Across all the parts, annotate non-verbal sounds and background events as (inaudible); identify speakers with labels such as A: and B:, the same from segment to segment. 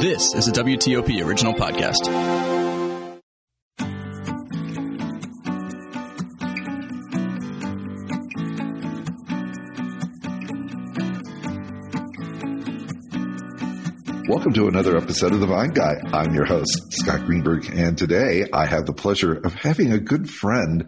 A: This is a WTOP original podcast.
B: Welcome to another episode of The Vine Guy. I'm your host, Scott Greenberg, and today I have the pleasure of having a good friend,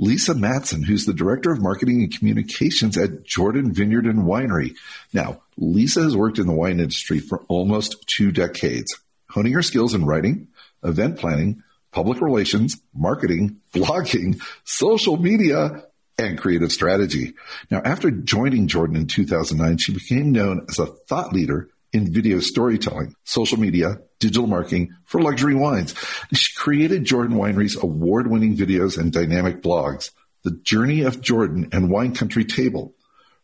B: Lisa Mattson, who's the Director of Marketing and Communications at Jordan Vineyard and Winery. Now, Lisa has worked in the wine industry for almost two decades, honing her skills in writing, event planning, public relations, marketing, (laughs) blogging, social media, and creative strategy. Now, after joining Jordan in 2009, she became known as a thought leader in video storytelling, social media, digital marketing for luxury wines. She created Jordan Winery's award winning videos and dynamic blogs, The Journey of Jordan and Wine Country Table.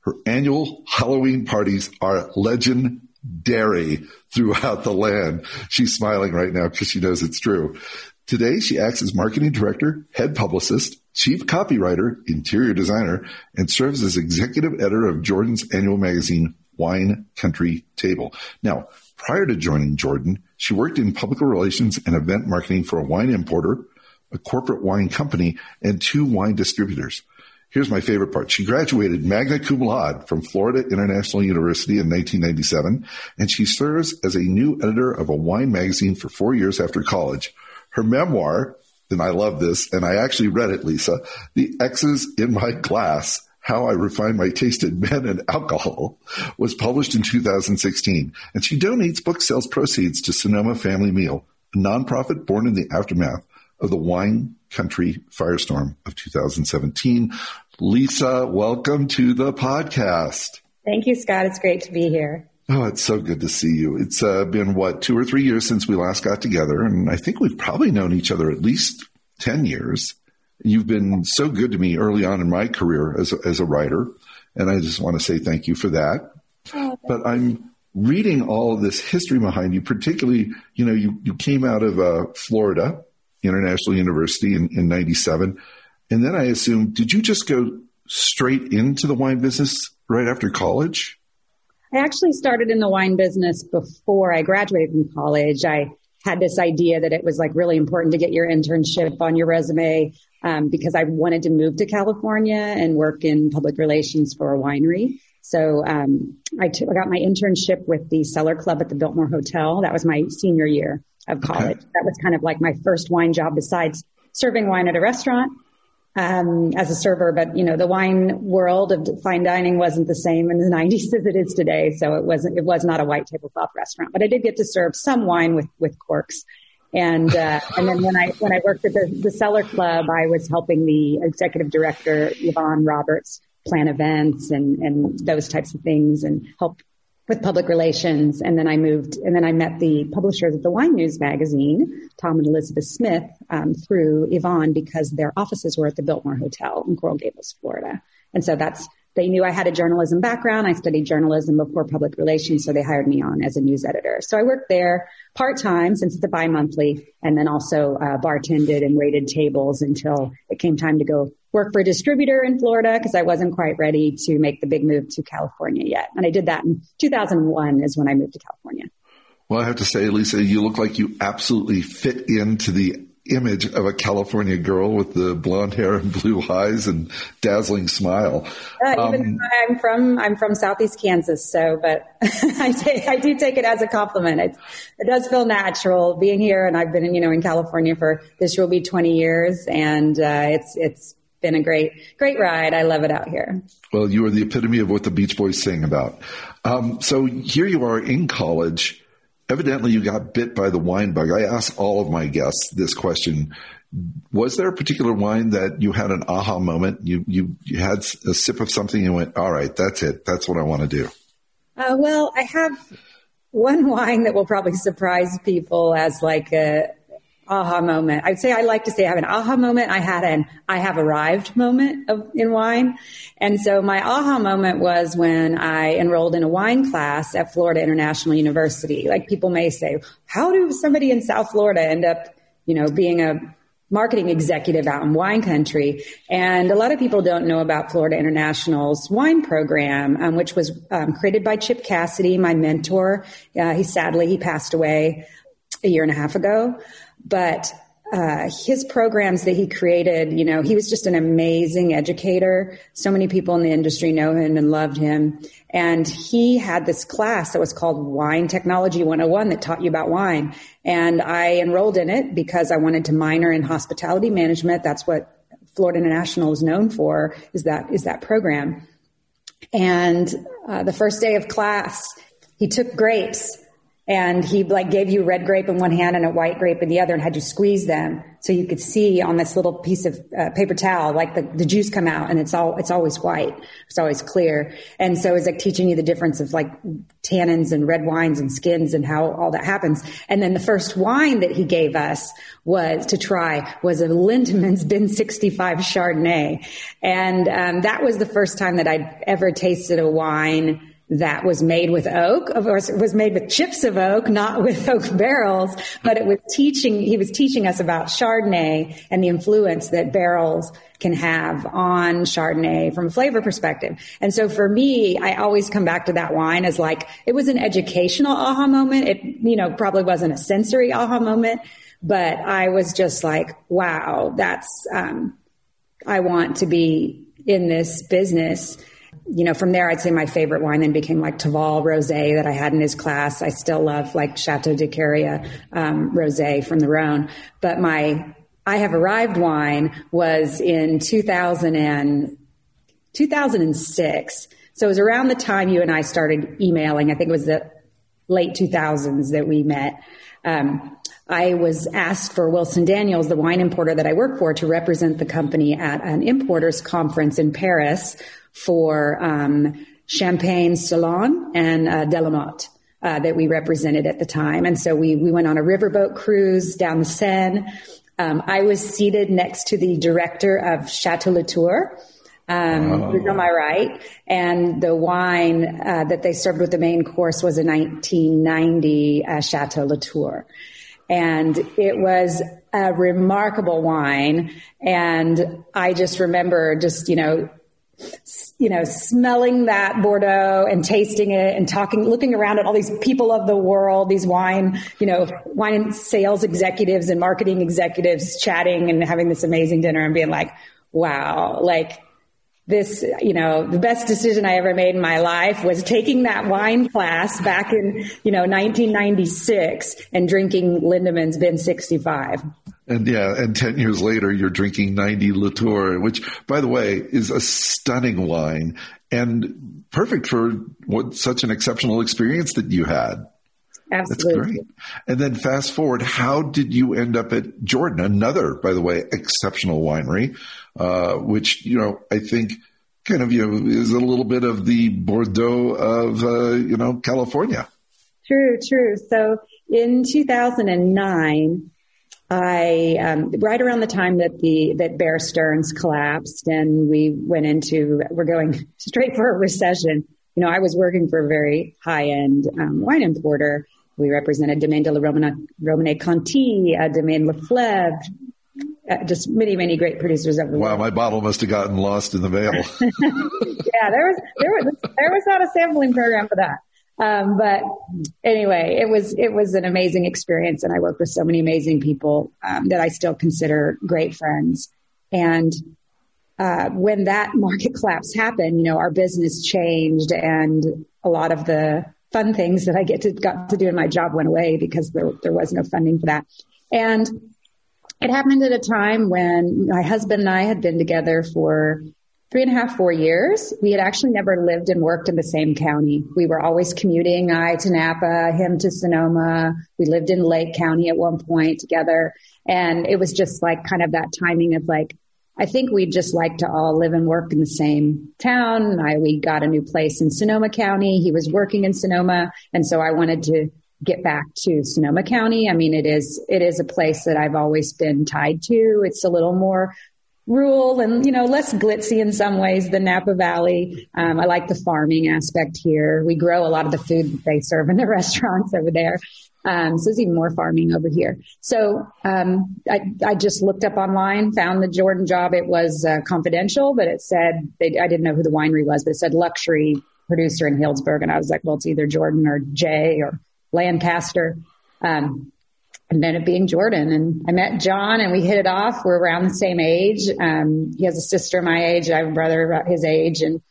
B: Her annual Halloween parties are legendary throughout the land. She's smiling right now because she knows it's true. Today, she acts as marketing director, head publicist, chief copywriter, interior designer, and serves as executive editor of Jordan's annual magazine, Wine Country Table. Now, prior to joining Jordan, she worked in public relations and event marketing for a wine importer, a corporate wine company, and two wine distributors. Here's my favorite part. She graduated magna cum laude from Florida International University in 1997, and she serves as a new editor of a wine magazine for four years after college. Her memoir, and I love this, and I actually read it, Lisa, The Exes in My Glass, How I Refined My Taste in Men and Alcohol, was published in 2016. And she donates book sales proceeds to Sonoma Family Meal, a nonprofit born in the aftermath of the wine country firestorm of 2017. Lisa, welcome to the podcast.
C: Thank you, Scott. It's great to be here.
B: Oh, it's so good to see you. It's uh, been what two or three years since we last got together, and I think we've probably known each other at least ten years. You've been so good to me early on in my career as a, as a writer, and I just want to say thank you for that. Oh, but I'm reading all of this history behind you, particularly, you know, you, you came out of uh, Florida International University in, in 97. And then I assume, did you just go straight into the wine business right after college?
C: I actually started in the wine business before I graduated from college. I had this idea that it was like really important to get your internship on your resume um, because I wanted to move to California and work in public relations for a winery. So um, I, t- I got my internship with the Cellar Club at the Biltmore Hotel. That was my senior year of college. Okay. That was kind of like my first wine job besides serving wine at a restaurant um, as a server. But you know, the wine world of fine dining wasn't the same in the (laughs) 90s as it is today. So it wasn't it was not a white tablecloth restaurant. But I did get to serve some wine with with corks. And uh, and then when I when I worked at the, the Cellar Club, I was helping the executive director Yvonne Roberts plan events and and those types of things and help with public relations. And then I moved, and then I met the publishers of the Wine News magazine, Tom and Elizabeth Smith, um, through Yvonne because their offices were at the Biltmore Hotel in Coral Gables, Florida. And so that's, they knew I had a journalism background. I studied journalism before public relations, so they hired me on as a news editor. So I worked there part time since it's a bi-monthly, and then also uh, bartended and waited tables until it came time to go work for a distributor in Florida because I wasn't quite ready to make the big move to California yet. And I did that in 2001 is when I moved to California.
B: Well, I have to say, Lisa, you look like you absolutely fit into the image of a California girl with the blonde hair and (laughs) blue eyes and dazzling smile.
C: Uh, even um, I'm from I'm from Southeast Kansas, so but (laughs) I take I do take it as a compliment. It, it does feel natural being here, and I've been you know in California for this will be 20 years, and uh, it's it's been a great great ride. I love it out here.
B: Well, you are the epitome of what the Beach Boys sing about. Um, so here you are in college evidently you got bit by the wine bug. I ask all of my guests this question. Was there a particular wine that you had an aha moment? You, you, you had a sip of something and went, all right, that's it. That's what I want to do.
C: Uh, well, I have one (laughs) wine that will probably surprise people as like a, aha moment. I'd say I like to say I have an aha moment. I had an I have arrived moment of, in wine. And so my aha moment was when I enrolled in a wine class at Florida International University. Like people may say, how do somebody in South Florida end up, you know, being a marketing executive out in wine country. And a lot of people don't know about Florida International's wine program, um, which was um, created by Chip Cassidy, my mentor. Uh, he sadly, he passed away a year and a half ago, but uh, his programs that he created, you know, he was just an amazing educator. So many people in the industry know him and loved him. And he had this class that was called Wine Technology 101 that taught you about wine. And I enrolled in it because I wanted to minor in hospitality management. That's what Florida International is known for is that, is that program. And uh, the first day of class, he took grapes and he like gave you red grape in one hand and a white grape in the other and had you squeeze them so you could see on this little piece of uh, paper towel like the, the juice come out and it's all it's always white. It's always clear. And so it's like teaching you the difference of like tannins and red wines and skins and how all that happens. And then the first wine that he gave us was to try was a Lindemans bin 65 chardonnay. And um, that was the first time that i'd ever tasted a wine that was made with oak. Of course, it was made with chips of oak, not with (laughs) oak barrels, but it was teaching, he was teaching us about Chardonnay and the influence that barrels can have on Chardonnay from a flavor perspective. And so for me, I always come back to that wine as like, it was an educational aha moment. It, you know, probably wasn't a sensory aha moment, but I was just like, wow, that's, um, I want to be in this business you know, from there, I'd say my favorite wine then became like Tavel Rosé that I had in his class. I still love like Chateau d'Aqueria um, Rosé from the Rhone. But my I have arrived wine was in 2000 and 2006. So it was around the time you and I started emailing. I think it was the late 2000s that we met. Um, I was asked for Wilson Daniels, the wine importer that I work for, to represent the company at an importers conference in Paris for um, Champagne Salon and uh, Delamotte. Uh, that we represented at the time. And so we, we went on a riverboat cruise down the Seine. Um, I was seated next to the director of Chateau Latour, um, oh. on my right. And the wine uh, that they served with the main course was a 1990 uh, Chateau Latour. And it was a remarkable wine. And I just remember just, you know, you know, smelling that Bordeaux and tasting it and talking, looking around at all these people of the world, these wine, you know, wine sales executives and marketing executives chatting and having this amazing dinner and being like, wow, like this, you know, the best decision I ever made in my life was taking that wine class back in, you know, 1996 and drinking Lindemans Bin 65.
B: And yeah, and 10 years later, you're drinking 90 Latour, which, by the way, is a stunning wine and perfect for what such an exceptional experience that you had.
C: Absolutely.
B: That's great. And then fast forward, how did you end up at Jordan? Another, by the way, exceptional winery, uh, which, you know, I think kind of, you know, is a little bit of the Bordeaux of, uh, you know, California.
C: True, true. So in 2009, I um, right around the time that the that Bear Stearns collapsed and we went into we're going (laughs) straight for a recession. You know, I was working for a very high end um, wine importer. We represented Domaine de la Romane, Romanée Conti, uh, Domaine Leflaive, uh, just many, many great producers of the
B: Wow,
C: world.
B: my bottle must have gotten lost in the mail. (laughs) (laughs)
C: yeah, there was there was there was not a sampling program for that. Um, but anyway, it was it was an amazing experience, and I worked with so many amazing people um, that I still consider great friends. And uh, when that market collapse happened, you know, our business changed, and a lot of the fun things that I get to got to do in my job went away because there there was no funding for that. And it happened at a time when my husband and I had been together for three and a half, four years, we had actually never lived and worked in the same county. We were always commuting, I to Napa, him to Sonoma. We lived in Lake County at one point together. And it was just like kind of that timing of like, I think we'd just like to all live and work in the same town. I, we got a new place in Sonoma County. He was working in Sonoma. And so I wanted to get back to Sonoma County. I mean, it is, it is a place that I've always been tied to. It's a little more rural and, you know, less glitzy in some ways than Napa Valley. Um, I like the farming aspect here. We grow a lot of the food that they serve in the (laughs) restaurants over there. Um, so there's even more farming over here. So um, I, I, just looked up online, found the Jordan job. It was uh, confidential, but it said they, I didn't know who the winery was, but it said luxury producer in Healdsburg, and I was like, well, it's either Jordan or J or Lancaster. Um, and then it being Jordan. And I met John and we hit it off. We're around the same age. Um, he has a sister my age. I have a brother about his age. And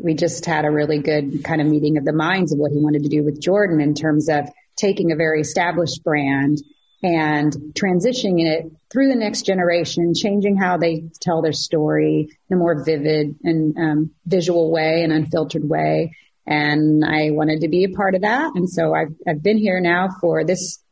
C: we just had a really good kind of meeting of the minds of what he wanted to do with Jordan in terms of taking a very established brand and transitioning it through the next generation, changing how they tell their story in a more vivid and um, visual way and unfiltered way. And I wanted to be a part of that. And so I've, I've been here now for this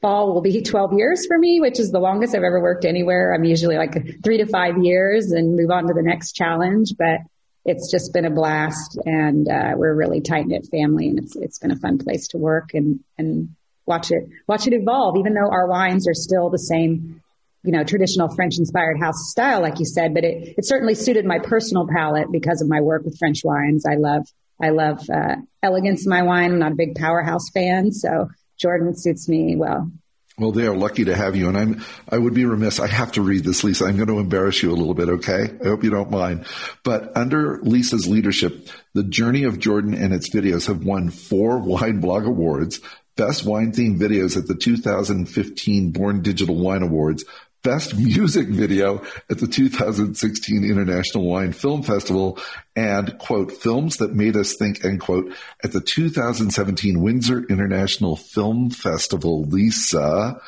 C: fall will be (laughs) 12 years for me, which is the longest I've ever worked anywhere. I'm usually like three to five years and move on to the next challenge, but it's just been a blast and uh, we're a really tight knit family and it's it's been a fun place to work and and watch it watch it evolve even though our wines are still the same you know traditional french inspired house style like you said but it it certainly suited my personal palate because of my work with french wines i love i love uh, elegance in my wine i'm not a big powerhouse fan so Jordan suits me well.
B: Well, they are lucky to have you. And I'm, I would be remiss. I have to read this, Lisa. I'm going to embarrass you a little bit. Okay. I hope you don't mind. But under Lisa's leadership, the journey of Jordan and its videos have won four (laughs) wine blog awards, best wine themed videos at the 2015 Born Digital Wine Awards, Best Music Video at the 2016 International Wine Film Festival and quote, films that made us think, end quote, at the 2017 Windsor International Film Festival, Lisa.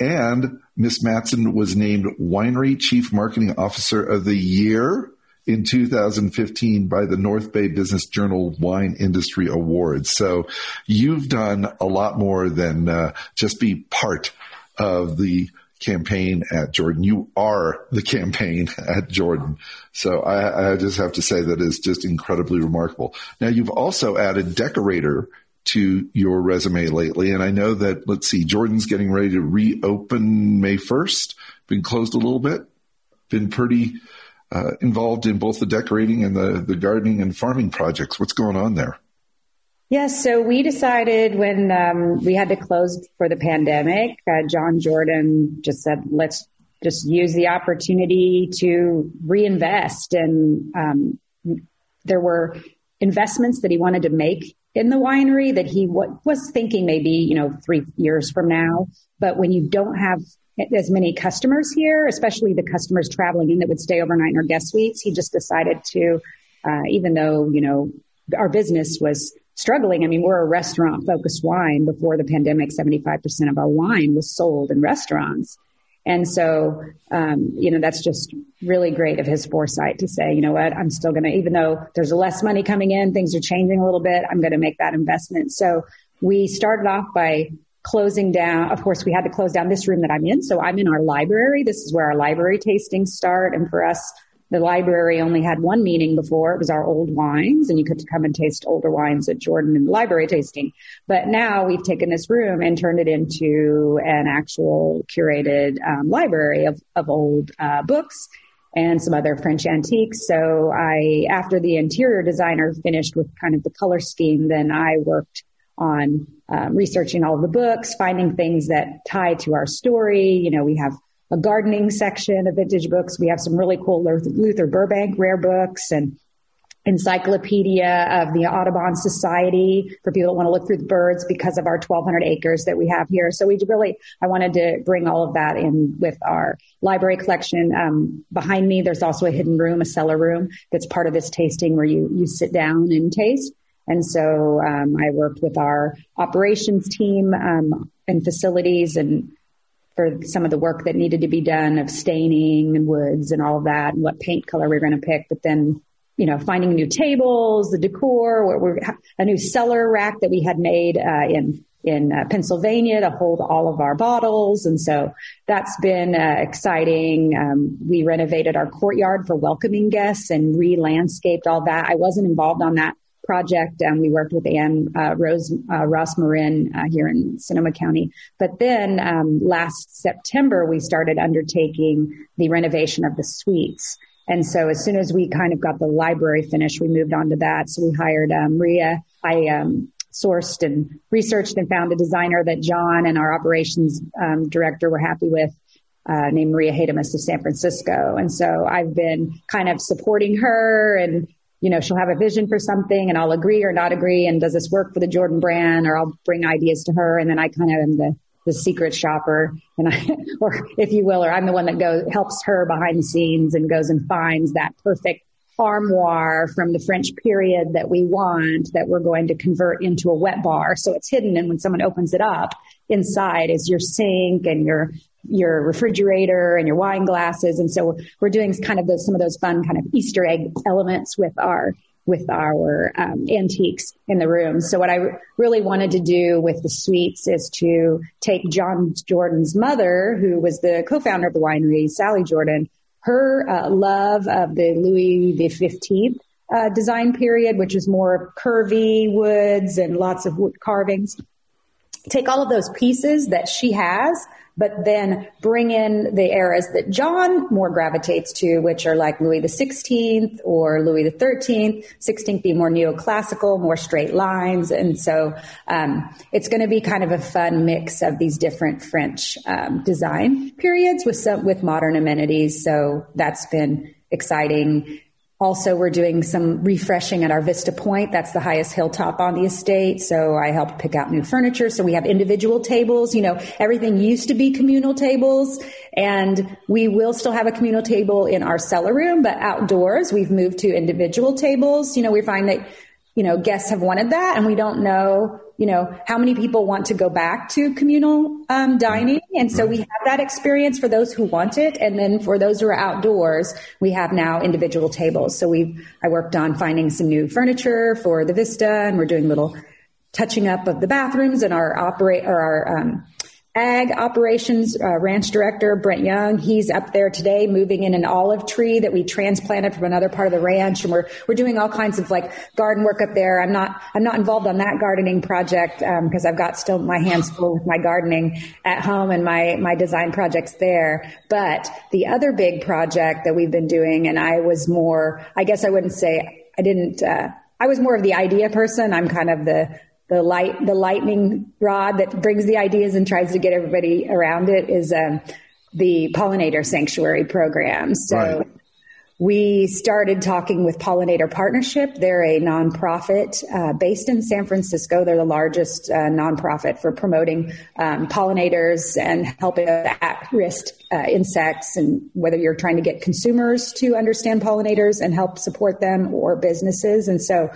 B: And Miss Mattson was named Winery Chief Marketing Officer of the Year in 2015 by the North Bay Business Journal Wine Industry Awards. So you've done a lot more than uh, just be part of the campaign at Jordan. You are the campaign (laughs) at Jordan. So I, I just have to say that is just incredibly remarkable. Now you've also added decorator to your resume lately. And I know that, let's see, Jordan's getting ready to reopen May 1st, been closed a little bit, been pretty uh, involved in both the decorating and the, the gardening and farming projects. What's going on there?
C: Yes, so we decided when um, we had to close for the pandemic, uh, John Jordan just said, let's just use the opportunity to reinvest. And um, there were investments that he wanted to make in the winery that he w- was thinking maybe, you know, three years from now. But when you don't have as many customers here, especially the customers traveling in that would stay overnight in our guest suites, he just decided to, uh, even though, you know, our business was struggling. I mean, we're a restaurant focused wine. Before the pandemic, 75% of our wine was sold in restaurants. And so, um, you know, that's just really great of his foresight to say, you know what, I'm still going to, even though there's less money coming in, things are changing a little bit, I'm going to make that investment. So we started off by closing down. Of course, we had to close down this room that I'm in. So I'm in our library. This is where our library tastings start. And for us, the library only had one meaning before. It was our old wines and you could come and taste older wines at Jordan and library tasting. But now we've taken this room and turned it into an actual curated um, library of, of old uh, books and some other French antiques. So I, after the interior designer finished with kind of the color scheme, then I worked on um, researching all the books, finding things that tie to our story. You know, we have a gardening section of vintage books. We have some really cool Luther Burbank rare books and encyclopedia of the Audubon Society for people that want to look through the birds because of our 1200 acres that we have here. So we really, I wanted to bring all of that in with our library collection. Um, behind me, there's also a hidden room, a cellar room that's part of this tasting where you, you sit down and taste. And so um, I worked with our operations team um, and facilities and for some of the work that needed to be done of staining and woods and all of that and what paint color we are going to pick. But then, you know, finding new tables, the decor, we're, a new cellar rack that we had made uh, in in uh, Pennsylvania to hold all of our bottles. And so that's been uh, exciting. Um, we renovated our courtyard for welcoming guests and re-landscaped all that. I wasn't involved on that project. And we worked with Anne uh, Rose uh, Ross Marin uh, here in Sonoma County. But then um, last September, we started undertaking the renovation of the suites. And so as soon as we kind of got the library finished, we moved on to that. So we hired um, Maria. I um, sourced and researched and found a designer that John and our operations um, director were happy with. Uh, named Maria Hademus of San Francisco. And so I've been kind of supporting her and, you know, she'll have a vision for something and I'll agree or not agree. And does this work for the Jordan brand? Or I'll bring ideas to her. And then I kind of am the, the secret shopper and I, (laughs) or if you will, or I'm the one that goes, helps her behind the scenes and goes and finds that perfect armoire from the French period that we want that we're going to convert into a wet bar. So it's hidden. And when someone opens it up, inside is your sink and your your refrigerator and your wine glasses. And so we're doing kind of those, some of those fun kind of Easter egg elements with our with our um, antiques in the room. So what I really wanted to do with the suites is to take John Jordan's mother, who was the co-founder of the winery, Sally Jordan, her uh, love of the Louis the Fifteenth uh, design period, which is more curvy woods and lots of wood carvings. Take all of those pieces that she has, but then bring in the eras that John more gravitates to, which are like Louis the 16th or Louis the 13th, 16th being more neoclassical, more straight lines. And so, um, it's going to be kind of a fun mix of these different French, um, design periods with some, with modern amenities. So that's been exciting. Also, we're doing some refreshing at our Vista Point. That's the highest hilltop on the estate. So I helped pick out new furniture. So we have individual tables. You know, everything used to be communal tables and we will still have a communal table in our cellar room, but outdoors we've moved to individual tables. You know, we find that, you know, guests have wanted that and we don't know you know, how many people want to go back to communal um, dining? And so we have that experience for those who want it. And then for those who are outdoors, we have now individual tables. So we've, I worked on finding some new furniture for the Vista and we're doing little touching up of the bathrooms and our operate or our um, ag operations uh, ranch director Brent Young. He's up there today, moving in an olive tree that we transplanted from another part of the ranch, and we're we're doing all kinds of like garden work up there. I'm not I'm not involved on that gardening project because um, I've got still my hands full with my gardening at home and my my design projects there. But the other big project that we've been doing, and I was more, I guess I wouldn't say I didn't. Uh, I was more of the idea person. I'm kind of the the light, the lightning rod that brings the ideas and tries to get everybody around it is um, the pollinator sanctuary program. So right. we started talking with Pollinator Partnership. They're a nonprofit uh, based in San Francisco. They're the largest uh, nonprofit for promoting um, pollinators and helping at-risk uh, insects. And whether you're trying to get consumers to understand pollinators and help support them, or businesses, and so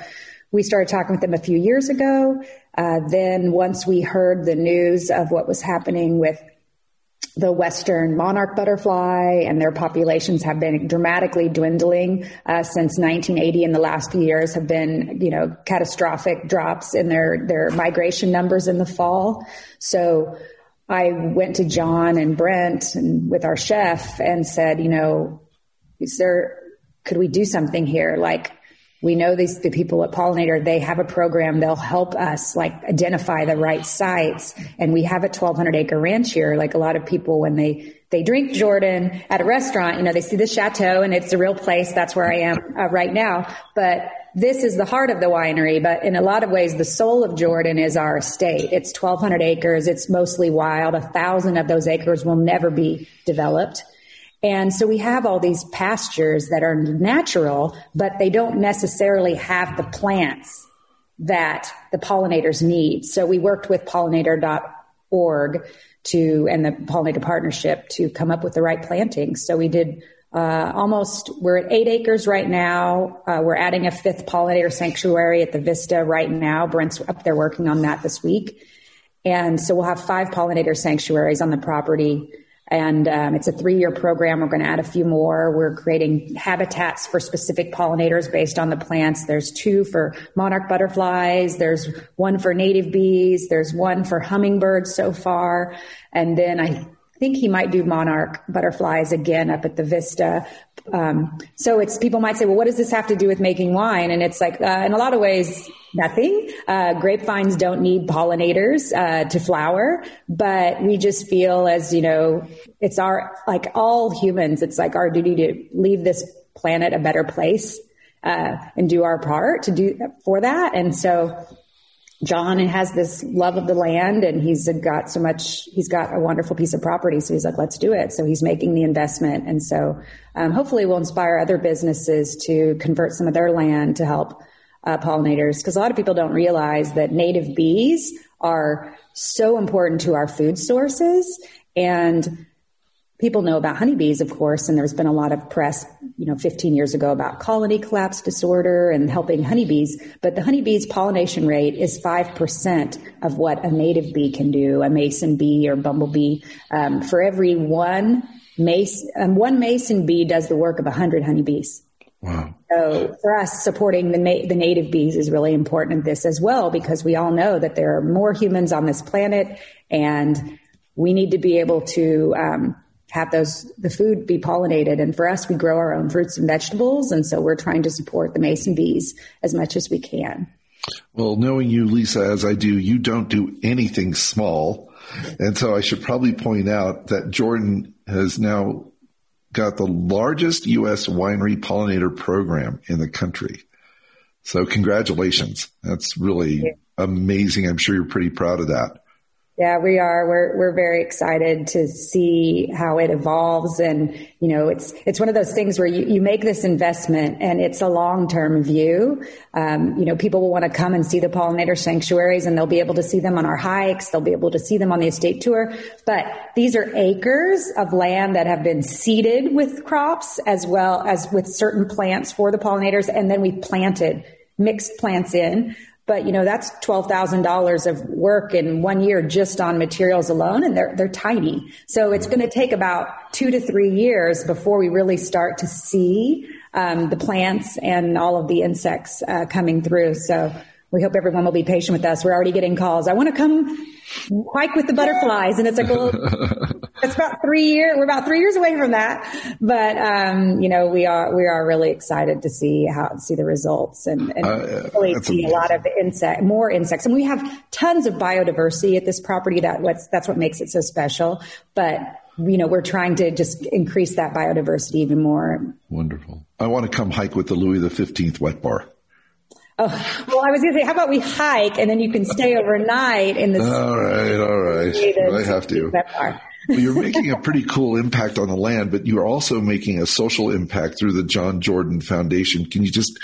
C: we started talking with them a few years ago. Uh, then once we heard the news of what was happening with the western monarch butterfly and their populations have been dramatically dwindling uh, since 1980 in the last few years have been you know catastrophic drops in their their migration numbers in the fall so i went to john and brent and with our chef and said you know is there could we do something here like we know these the people at Pollinator, they have a program. They'll help us like identify the right sites. And we have a 1200 acre ranch here. Like a lot of people, when they, they drink Jordan at a restaurant, you know, they see the chateau and it's a real place. That's where I am uh, right now. But this is the heart of the winery. But in a lot of ways, the soul of Jordan is our estate. It's 1200 acres. It's mostly wild. A thousand of those acres will never be developed. And so we have all these pastures that are natural, but they don't necessarily have the plants that the pollinators need. So we worked with pollinator.org to, and the pollinator partnership to come up with the right plantings. So we did, uh, almost, we're at eight acres right now. Uh, we're adding a fifth pollinator sanctuary at the Vista right now. Brent's up there working on that this week. And so we'll have five pollinator sanctuaries on the property and um, it's a three-year program. We're going to add a few more. We're creating habitats for specific pollinators based on the plants. There's two for monarch butterflies. There's one for native bees. There's one for hummingbirds so far. And then I think he might do monarch butterflies again up at the Vista. Um, so it's people might say, well, what does this have to do with making wine? And it's like, uh, in a lot of ways, nothing. Uh, grapevines don't need pollinators uh, to flower, but we just feel as you know, it's our like all humans. It's like our duty to leave this planet a better place uh, and do our part to do for that. And so John has this love of the land and he's got so much, he's got a wonderful piece of property. So he's like, let's do it. So he's making the investment. And so um, hopefully we'll inspire other businesses to convert some of their land to help uh, pollinators. Because a lot of people don't realize that native bees are so important to our food sources. And people know about honeybees, of course, and there's been a lot of press, you know, 15 years ago about colony collapse disorder and helping honeybees. But the honeybee's pollination rate is 5% of what a native bee can do, a mason bee or bumblebee. Um, for every one mace, um, one mason bee does the work of 100 honeybees.
B: Wow.
C: So for us, supporting the, na- the native bees is really important in this as well, because we all know that there are more humans on this planet and we need to be able to, um, have those the food be pollinated. And for us we grow our own fruits and vegetables. And so we're trying to support the mason bees as much as we can.
B: Well knowing you lisa as i do you don't do anything small. And so i should probably point out that jordan has now got the largest us winery pollinator program in the country. So congratulations. That's really amazing. I'm sure you're pretty proud of that
C: yeah, we are. We're we're very excited to see how it evolves, and you know, it's it's one of those things where you, you make this investment, and it's a long term view. Um, you know, people will want to come and see the pollinator sanctuaries, and they'll be able to see them on our hikes. They'll be able to see them on the estate tour. But these are acres of land that have been seeded with crops, as well as with certain plants for the pollinators, and then we planted mixed plants in but you know that's twelve thousand dollars of work in one year just on materials alone, and they're they're tiny. So it's going to take about two to three years before we really start to see um, the plants and all of the insects uh, coming through. So we hope everyone will be patient with us. We're already getting calls. I want to come hike with the butterflies. And it's like, well, (laughs) it's about three years. We're about three years away from that. But, um, you know, we are, we are really excited to see how, see the results and, and uh, really see a lot of insect, more insects. And we have tons of biodiversity at this property. That what's, that's what makes it so special. But, you know, we're trying to just increase that biodiversity even more.
B: Wonderful. I want to come hike with the Louis the 15th wet bar.
C: Oh, well, I was going to say, how about we hike and then you can stay overnight in the.
B: All right, all right. I have to. (laughs) well, you're making a pretty cool impact on the land, but you are also making a social impact through the John Jordan Foundation. Can you just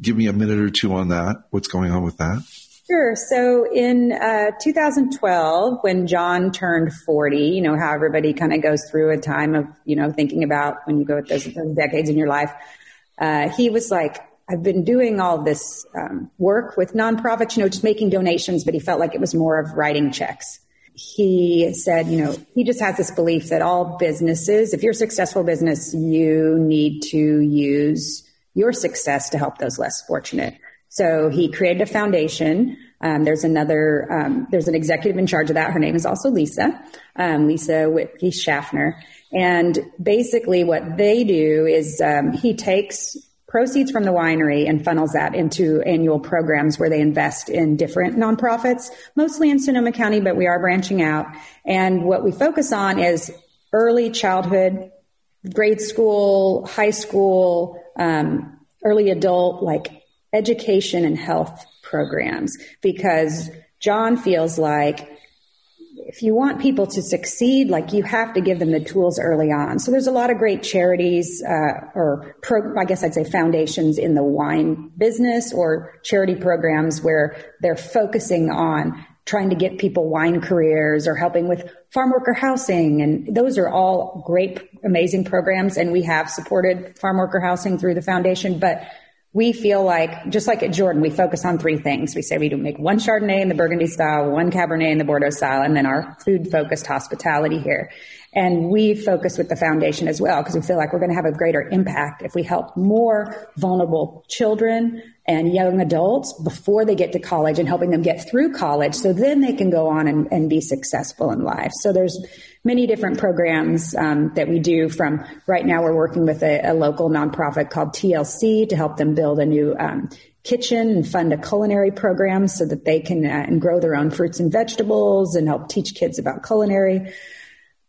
B: give me a minute or two on that? What's going on with that?
C: Sure. So in uh, 2012, when John turned 40, you know how everybody kind of goes through a time of, you know, thinking about when you go those, those decades in your life. Uh, he was like, I've been doing all this um, work with nonprofits, you know, just making donations, but he felt like it was more of writing checks. He said, you know, he just has this belief that all businesses, if you're a successful business, you need to use your success to help those less fortunate. So he created a foundation. Um, there's another, um, there's an executive in charge of that. Her name is also Lisa, um, Lisa Wittke Schaffner. And basically what they do is, um, he takes proceeds from the winery and funnels that into annual programs where they invest in different nonprofits, mostly in Sonoma County, but we are branching out. And what we focus on is early childhood, grade school, high school, um, early adult, like education and health programs, because John feels like if you want people to succeed, like you have to give them the tools early on. So there's a lot of great charities, uh, or pro, I guess I'd say foundations in the wine business or charity programs where they're focusing on trying to get people wine careers or helping with farm worker housing. And those are all great, amazing programs. And we have supported farm worker housing through the foundation, but we feel like, just like at Jordan, we focus on three things. We say we do make one Chardonnay in the Burgundy style, one Cabernet in the Bordeaux style, and then our food focused hospitality here. And we focus with the foundation as well because we feel like we're going to have a greater impact if we help more vulnerable children and young adults before they get to college and helping them get through college so then they can go on and, and be successful in life. So there's many different programs um, that we do from right now we're working with a, a, local nonprofit called TLC to help them build a new um, kitchen and fund a culinary program so that they can uh, and grow their own fruits and vegetables and help teach kids about culinary.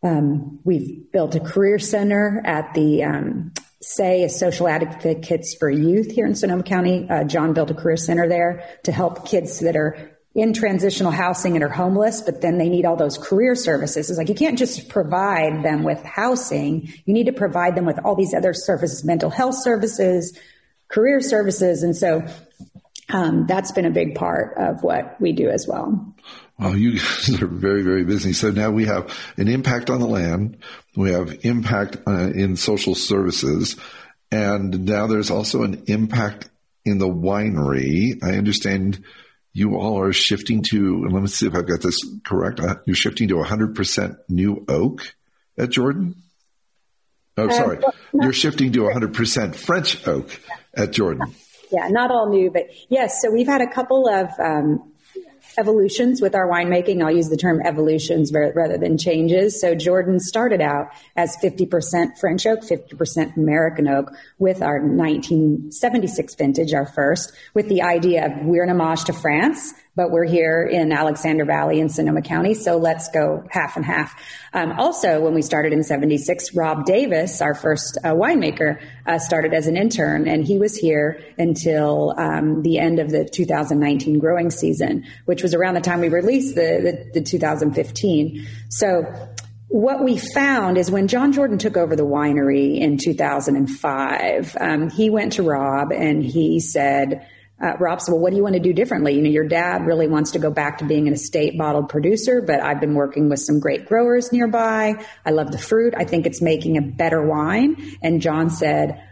C: Um, we've built a career center at the um, say a social advocates for youth here in Sonoma County. Uh, John built a career center there to help kids that are in transitional housing and are homeless, but then they need all those career services. It's like you can't just provide them with housing. You need to provide them with all these other services, mental health services, career services. And so um, that's been a big part of what we do as well.
B: Wow, you (laughs) guys are very, very busy. So now we have an impact on the land. We have impact uh, in social services. And now there's also an impact in the winery. I understand you all are shifting to, and let me see if I've got this correct. Uh, you're shifting to 100% new oak at Jordan? Oh, uh, sorry. You're shifting to 100% French oak at Jordan.
C: Yeah, not all new, but yes. So we've had a couple of um, evolutions with our winemaking. I'll use the term evolutions rather than changes. So Jordan started out as 50% French oak, 50% American oak with our 1976 vintage, our first, with the idea of we're an homage to France but we're here in Alexander Valley in Sonoma County, so let's go half and half. Um, also, when we started in 76, Rob Davis, our first uh, winemaker, uh, started as an intern, and he was here until um, the end of the 2019 growing season, which was around the time we released the, the, the 2015. So what we found is when John Jordan took over the winery in 2005, um, he went to Rob and he said, uh, Rob said, well, what do you want to do differently? You know, your dad really wants to go back to being an estate bottled producer, but I've been working with some great growers nearby. I love the fruit. I think it's making a better wine. And John said,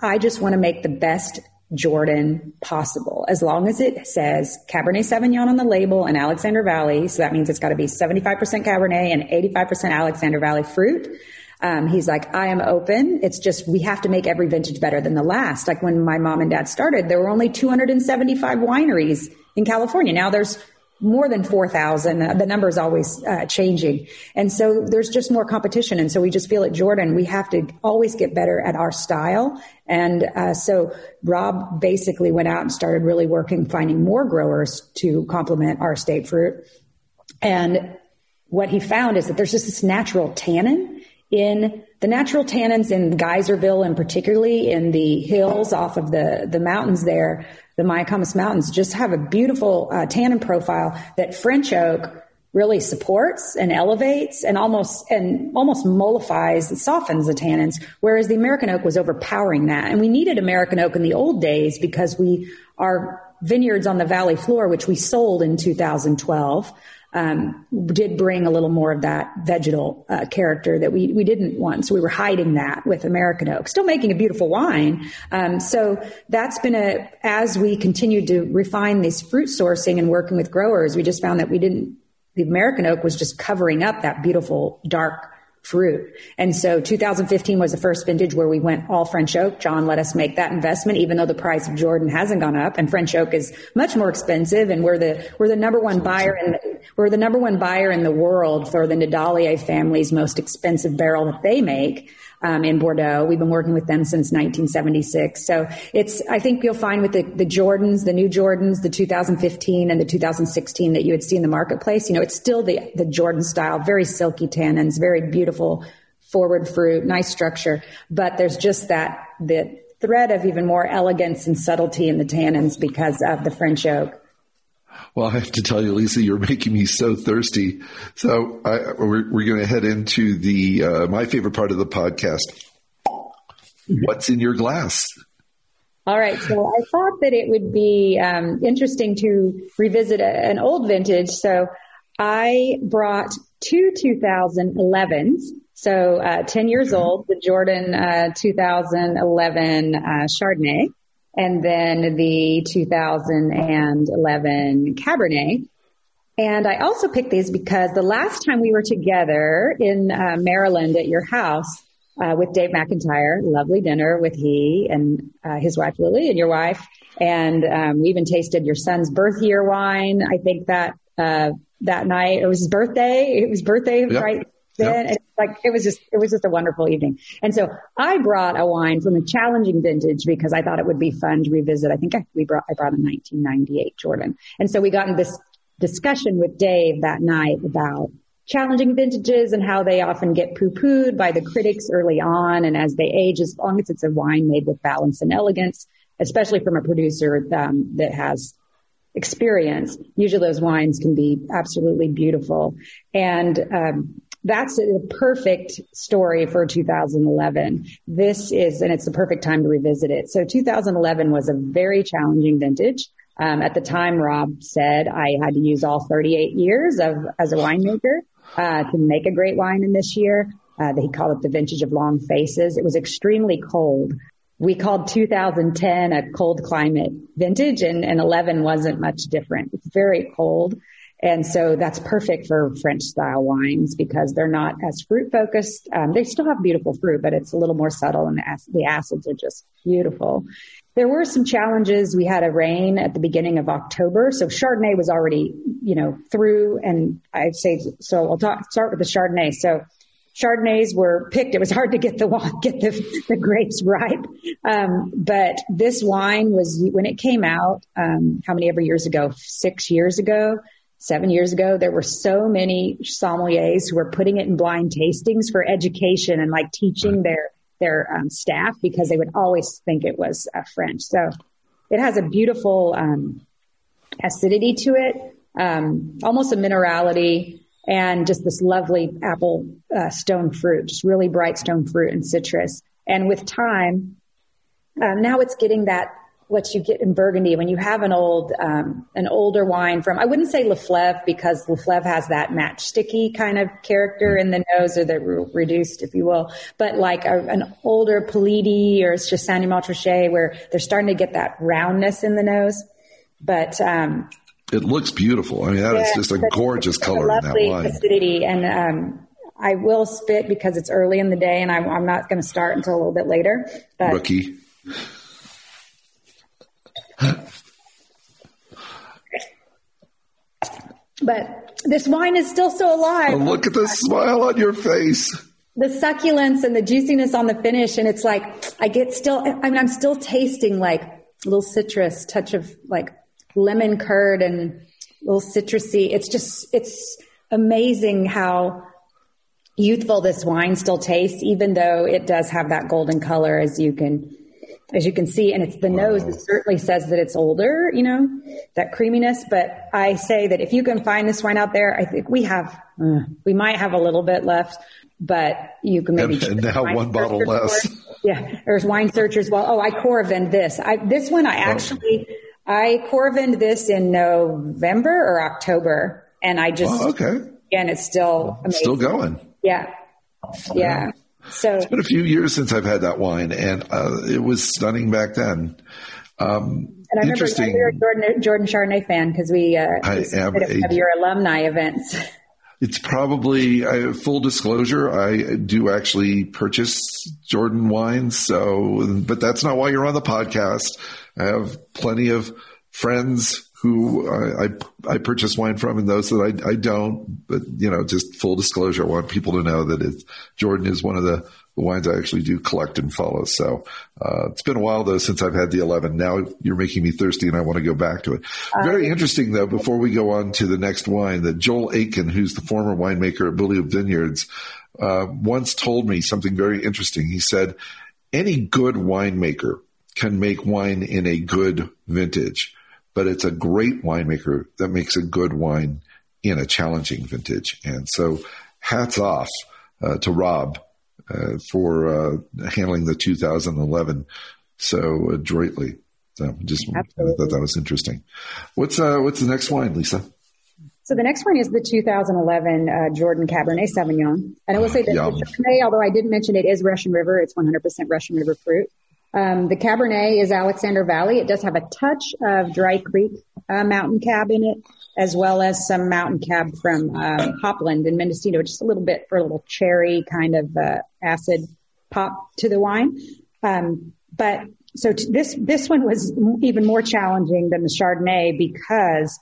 C: I just want to make the best Jordan possible, as long as it says Cabernet Sauvignon on the label and Alexander Valley. So that means it's got to be 75% Cabernet and 85% Alexander Valley fruit. Um, he's like, I am open. It's just we have to make every vintage better than the last. Like when my mom and dad started, there were only 275 wineries in California. Now there's more than 4,000. Uh, the number is always uh, changing. And so there's just more competition. And so we just feel at Jordan, we have to always get better at our style. And uh, so Rob basically went out and started really working, finding more growers to complement our state fruit. And what he found is that there's just this natural tannin in the natural tannins in Geyserville and particularly in the hills off of the, the mountains there, the Mayacamas Mountains just have a beautiful uh, tannin profile that French oak really supports and elevates and almost and almost mollifies and softens the tannins whereas the american oak was overpowering that. And we needed american oak in the old days because we our vineyards on the valley floor which we sold in 2012 um, did bring a little more of that vegetal uh, character that we, we didn't want. So we were hiding that with American oak, still making a beautiful wine. Um, so that's been a, as we continued to refine this fruit sourcing and working with growers, we just found that we didn't, the American oak was just covering up that beautiful dark fruit. And so 2015 was the first vintage where we went all French oak. John let us make that investment, even though the price of Jordan hasn't gone up and French oak is much more expensive. And we're the, we're the number one buyer in we're the number one buyer in the world for the Nadalié family's most expensive barrel that they make um, in Bordeaux. We've been working with them since 1976. So it's, I think you'll find with the, the Jordans, the new Jordans, the 2015 and the 2016 that you would see in the marketplace, you know, it's still the, the Jordan style, very silky tannins, very beautiful forward fruit, nice structure. But there's just that, the thread of even more elegance and subtlety in the tannins because of the French oak.
B: Well, I have to tell you, Lisa, you're making me so thirsty. So I, we're, we're going to head into the uh, my favorite part of the podcast. What's in your glass?
C: All right. So I thought that it would be um, interesting to revisit a, an old vintage. So I brought two 2011s. So uh, 10 years old, the Jordan uh, 2011 uh, Chardonnay and then the 2011 Cabernet. And I also picked these because the last time we were together in uh, Maryland at your house uh, with Dave McIntyre, lovely dinner with he and uh, his wife Lily and your wife. And um, we even tasted your son's birth year wine. I think that uh, that night it was his birthday. It was birthday yep. right then. Yep. like it was just it was just a wonderful evening. And so I brought a wine from a challenging vintage because I thought it would be fun to revisit. I think I, we brought I brought a 1998 Jordan. And so we got in this discussion with Dave that night about challenging vintages and how they often get poo-pooed by the critics early on and as they age, as long as it's a wine made with balance and elegance, especially from a producer um, that has experience. Usually those wines can be absolutely beautiful. And um, that's a perfect story for 2011. This is, and it's the perfect time to revisit it. So 2011 was a very challenging vintage. Um, at the time, Rob said I had to use all 38 years of as a winemaker uh, to make a great wine in this year. Uh, he called it the vintage of long faces. It was extremely cold. We called 2010 a cold climate vintage and, and 11 wasn't much different. It's very cold. And so that's perfect for French style wines because they're not as fruit focused. Um, they still have beautiful fruit, but it's a little more subtle and the, ac- the acids are just beautiful. There were some challenges. We had a rain at the beginning of October. So Chardonnay was already, you know, through and I'd say, so I'll talk, start with the Chardonnay. So Chardonnays were picked. It was hard to get the (laughs) get the, the grapes ripe. Um, but this wine was when it came out. Um, how many ever years ago? Six years ago seven years ago, there were so many sommeliers who were putting it in blind tastings for education and like teaching their their um, staff because they would always think it was uh, French. So it has a beautiful um, acidity to it, um, almost a minerality, and just this lovely apple uh, stone fruit, just really bright stone fruit and citrus. And with time, uh, now it's getting that what you get in Burgundy when you have an old, um, an older wine from, I wouldn't say Lafleur because Lafleur has that matchsticky kind of character in the nose or the re- reduced, if you will, but like a, an older Puligny or it's Chassagne-Montrachet where they're starting to get that roundness in the nose. But, um,
B: it looks beautiful. I mean, that yeah, is just a gorgeous color in that wine.
C: Acidity and, um, I will spit because it's early in the day and I'm, I'm not going to start until a little bit later.
B: But Rookie.
C: But this wine is still so alive.
B: Look at the smile on your face.
C: The succulence and the juiciness on the finish. And it's like, I get still, I mean, I'm still tasting like a little citrus, touch of like lemon curd and a little citrusy. It's just, it's amazing how youthful this wine still tastes, even though it does have that golden color as you can as you can see, and it's the wow. nose that certainly says that it's older, you know, that creaminess. But I say that if you can find this wine out there, I think we have, uh, we might have a little bit left, but you can maybe.
B: And, and (laughs) now one bottle less.
C: Yeah, there's wine searchers. Well, oh, I Coravin this. I this one I oh. actually oh. I Coravin this in November or October, and I just
B: oh, okay.
C: Again, it's still amazing.
B: still going.
C: Yeah, yeah. So
B: it's been a few years since I've had that wine, and uh, it was stunning back then. Um,
C: and I interesting. remember you're a Jordan, Jordan Chardonnay fan because we, uh,
B: I am
C: a, of your alumni events.
B: It's probably I, full disclosure. I do actually purchase Jordan wines, so but that's not why you're on the podcast. I have plenty of friends who I, I, I purchase wine from and those that I, I don't. But you know, just full disclosure, I want people to know that it's Jordan is one of the, the wines I actually do collect and follow. So uh, it's been a while though since I've had the 11. Now you're making me thirsty and I want to go back to it. Very interesting though. Before we go on to the next wine, that Joel Aiken, who's the former winemaker at Beaulieu Vineyards, uh, once told me something very interesting. He said, "Any good winemaker." Can make wine in a good vintage but it's a great winemaker that makes a good wine in a challenging vintage. And so hats off uh, to Rob uh, for uh, handling the 2011 so adroitly. So just Absolutely. I thought that was interesting. What's uh, what's the next wine, Lisa?
C: So the next one is the 2011 uh, Jordan Cabernet Sauvignon, and I will say that Chardonnay, although I didn't mention it is Russian River, it's 100% Russian River fruit. Um, the Cabernet is Alexander Valley. It does have a touch of Dry Creek uh, Mountain Cab in it, as well as some Mountain Cab from uh, Hopland and Mendocino, just a little bit for a little cherry kind of uh, acid pop to the wine. Um, but so t- this this one was even more challenging than the Chardonnay because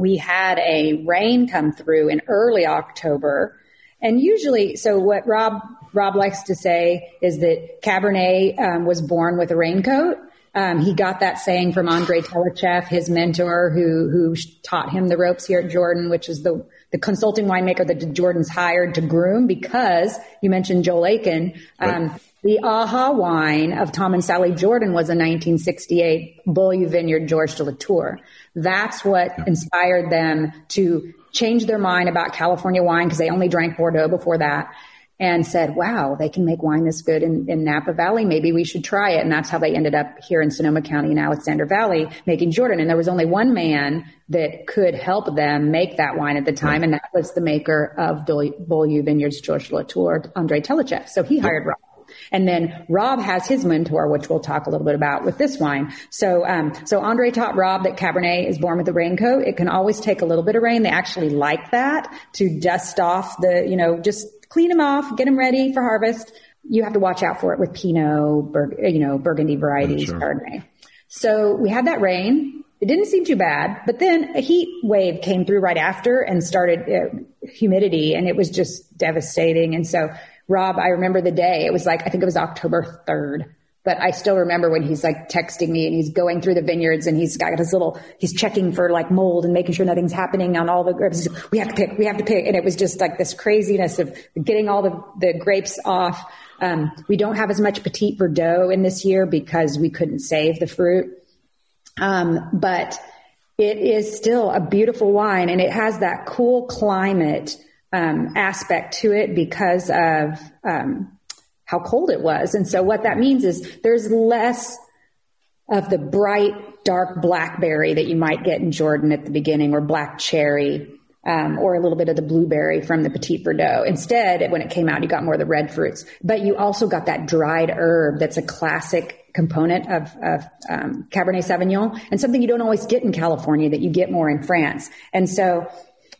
C: we had a rain come through in early October, and usually, so what Rob Rob likes to say is that Cabernet um, was born with a raincoat. Um, he got that saying from Andre Tchelistcheff, his mentor, who who taught him the ropes here at Jordan, which is the the consulting winemaker that Jordan's hired to groom because you mentioned Joel Aiken. Um, right. The aha wine of Tom and Sally Jordan was a 1968 Beaulieu Vineyard Georges de Latour. That's what yeah. inspired them to change their mind about California wine because they only drank Bordeaux before that and said, wow, they can make wine this good in, in, Napa Valley. Maybe we should try it. And that's how they ended up here in Sonoma County in Alexander Valley making Jordan. And there was only one man that could help them make that wine at the time. And that was the maker of Beaulieu Vineyards, Georges Latour, Andre Tchelistcheff. So he hired Rob. And then Rob has his mentor, which we'll talk a little bit about with this wine. So, um, so Andre taught Rob that Cabernet is born with a raincoat. It can always take a little bit of rain. They actually like that to dust off the, you know, just clean them off, get them ready for harvest. You have to watch out for it with Pinot, Bur- you know, Burgundy varieties, sure. Chardonnay. So we had that rain. It didn't seem too bad, but then a heat wave came through right after and started uh, humidity and it was just devastating. And so Rob, I remember the day. It was like, I think it was October 3rd. But I still remember when he's like texting me and he's going through the vineyards and he's got his little, he's checking for like mold and making sure nothing's happening on all the grapes. We have to pick, we have to pick. And it was just like this craziness of getting all the, the grapes off. Um, we don't have as much Petit Verdot in this year because we couldn't save the fruit. Um, but it is still a beautiful wine and it has that cool climate um, aspect to it because of um, how cold it was. And so what that means is there's less of the bright, dark blackberry that you might get in Jordan at the beginning or black cherry. Um, or a little bit of the blueberry from the Petit Verdot. Instead, when it came out, you got more of the red fruits, but you also got that dried herb that's a classic component of, of um, Cabernet Sauvignon and something you don't always get in California that you get more in France. And so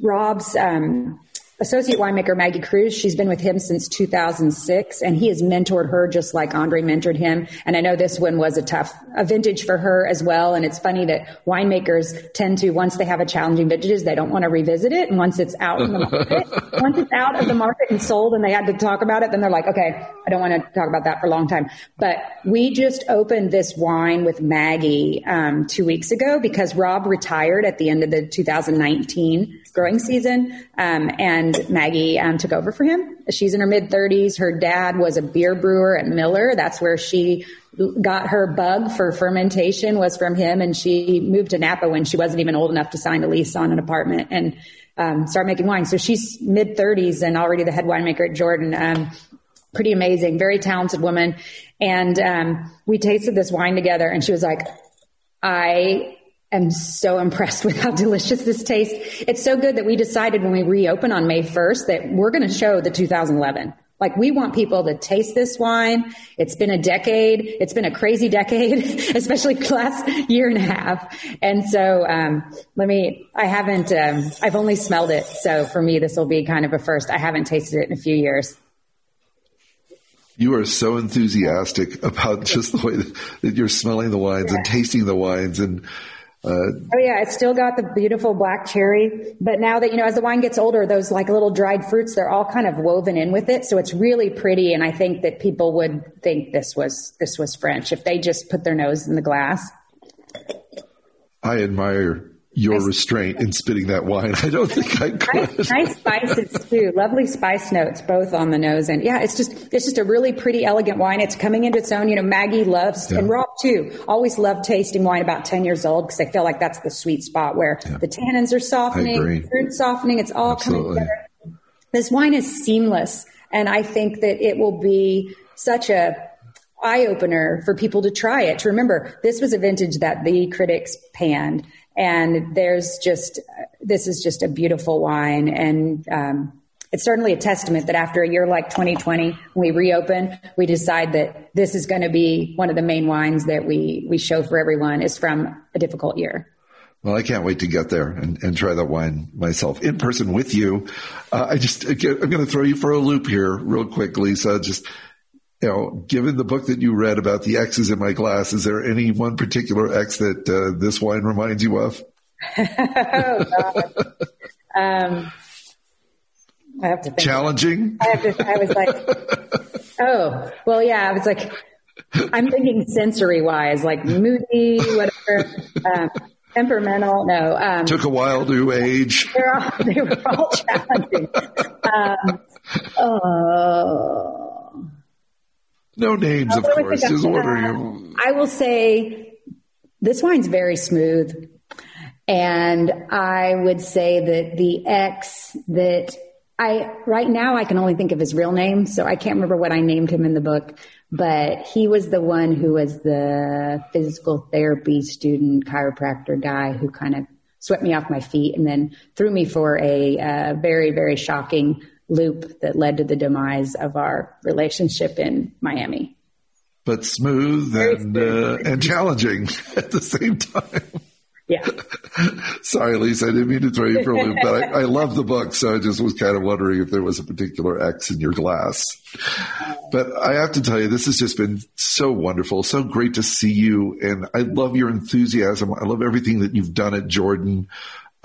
C: Rob's um, associate winemaker Maggie Kruse. She's been with him since 2006 and he has mentored her just like Andre mentored him. And I know this one was a tough, a vintage for her as well. And it's funny that winemakers tend to, once they have a challenging vintage, they don't want to revisit it. And once it's out in the market, (laughs) once it's out of the market and sold and they had to talk about it, then they're like, okay, I don't want to talk about that for a long time. But we just opened this wine with Maggie, um, two weeks ago because Rob retired at the end of the 2019 growing season. Um, and Maggie um, took over for him. She's in her mid 30s. Her dad was a beer brewer at Miller. That's where she got her bug for fermentation was from him. And she moved to Napa when she wasn't even old enough to sign a lease on an apartment and um, start making wine. So she's mid 30s and already the head winemaker at Jordan. Um, pretty amazing, very talented woman. And um, we tasted this wine together, and she was like, I am so impressed with how (laughs) delicious this tastes. It's so good that we decided when we reopen on May 1st that we're going to show the 2011. Like we want people to taste this wine. It's been a decade. It's been a crazy (laughs) decade, especially (laughs) last year and a half. And so, um, let me, I haven't, um, I've only smelled it. So for me, this will be kind of a first. I haven't tasted it in a few years.
B: You are so enthusiastic about just the way that you're smelling the wines yeah. and tasting the wines and,
C: uh, oh yeah, it's still got the beautiful black cherry, but now that you know, as the wine gets older, those like little dried fruits, they're all kind of woven in with it, so it's really pretty. And I think that people would think this was this was French if they just put their nose in the glass.
B: I admire your nice. restraint in spitting that wine. (laughs) I don't think I could.
C: Nice, nice, spices too. Lovely spice notes both on the nose. And yeah, it's just, it's just a really pretty, elegant wine. It's coming into its own. You know, Maggie loves, yeah. and Rob too, always loved tasting wine about 10 years old because I feel like that's the sweet spot where yeah. the tannins are softening, fruit softening. It's all Absolutely. coming together. This wine is seamless. And I think that it will be such a, eye opener for people to try it. To remember, this was a vintage that the critics panned and there's just, this is just a beautiful wine. And, um, it's certainly a testament that after a year like 2020, when we reopen, we decide that this is going to be one of the main wines that we, we show for everyone is from a difficult year.
B: Well, I can't wait to get there and, and try that wine myself in person with you. Uh, I just, I'm going to throw you for a loop here real quick, Lisa. Just you know, given the book that you read about the Exes in my glass, is there any one particular X that uh, this wine reminds you of? (laughs) oh, God. Um, I have to think. Challenging?
C: I, have to, I was like, oh, well, yeah, I was like, I'm thinking sensory wise, like moody, whatever, um, temperamental. No.
B: Um, Took a while to age.
C: All, (laughs) they were all challenging. Um,
B: uh, no names, of course. Just wondering.
C: I will say this wine's very smooth. And I would say that the X that I, right now I can only think of his real name. So I can't remember what I named him in the book, but he was the one who was the physical therapy student chiropractor guy who kind of swept me off my feet and then threw me for a, a very, very shocking loop that led to the demise of our relationship in Miami.
B: But smooth and, uh, and challenging (laughs) at the same time.
C: Yeah. (laughs)
B: Sorry, Lisa, I didn't mean to throw you for a loop, but I, I, (laughs) love the book, so I just was kind of wondering if there was a particular X in your glass. But I have to tell you, this has just been so wonderful, so great to see you, and I love your enthusiasm. I love everything that you've done at Jordan.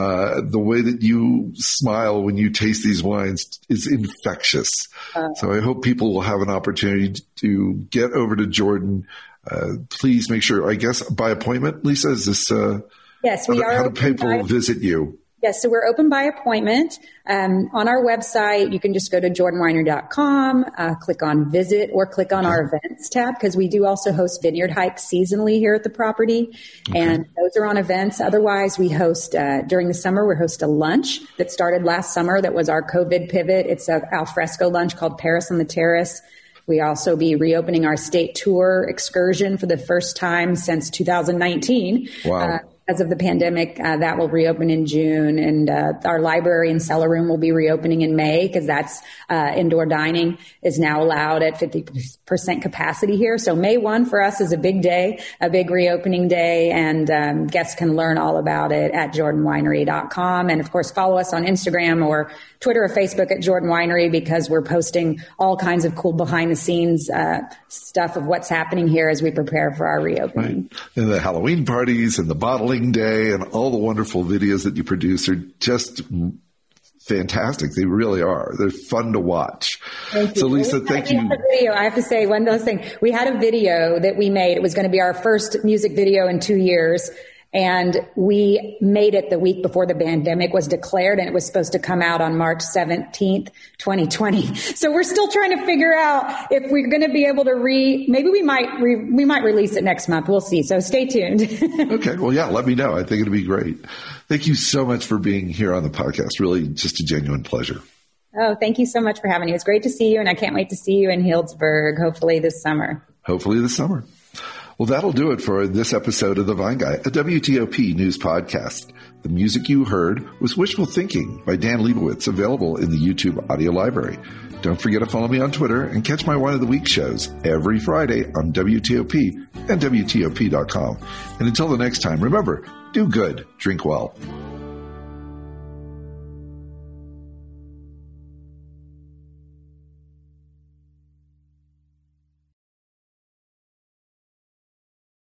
B: Uh, the way that you smile when you taste these wines is infectious. Uh, so I hope people will have an opportunity to get over to Jordan. Uh, please make sure, I guess, by appointment, Lisa, is this, uh,
C: Yes, we
B: how,
C: are.
B: How do people visit you?
C: Yes, so we're open by appointment. Um, on our website, you can just go to jordanwinery.com, uh, click on visit or click on our events tab because we do also host vineyard hikes seasonally here at the property. Okay. And those are on events. Otherwise, we host, uh, during the summer, we host a lunch that started last summer that was our COVID pivot. It's a alfresco lunch called Paris on the Terrace. We also be reopening our state tour excursion for the first time since 2019. Wow. Uh, as of the pandemic, uh, that will reopen in June, and uh, our library and cellar room will be reopening in May because that's uh, indoor dining is now allowed at 50% capacity here. So May 1 for us is a big day, a big reopening day, and um, guests can learn all about it at jordanwinery.com. And of course, follow us on Instagram or Twitter or Facebook at Jordan Winery because we're posting all kinds of cool behind the scenes uh, stuff of what's happening here as we prepare for our reopening.
B: Right. And the Halloween parties and the bottling Day and all the wonderful videos that you produce are just fantastic. They really are. They're fun to watch. So Lisa, thank you.
C: Video, I have to say one last thing. We had a video that we made. It was going to be our first music video in two years. And we made it the week before the pandemic was declared and it was supposed to come out on March 17th, 2020. So we're still trying to figure out if we're going to be able to re, maybe we might, re, we might release it next month. We'll see. So stay tuned. (laughs)
B: okay. Well, yeah, let me know. I think it'd be great. Thank you so much for being here on the podcast. Really just a genuine pleasure.
C: Oh, thank you so much for having me. It was great to see you and I can't wait to see you in Healdsburg, hopefully this summer.
B: Hopefully this summer. Well, that'll do it for this episode of The Vine Guy, a WTOP news podcast. The music you heard was Wishful Thinking by Dan Lebowitz, available in the YouTube audio library. Don't forget to follow me on Twitter and catch my Wine of the Week shows every Friday on WTOP and WTOP.com. And until the next time, remember, do good, drink well.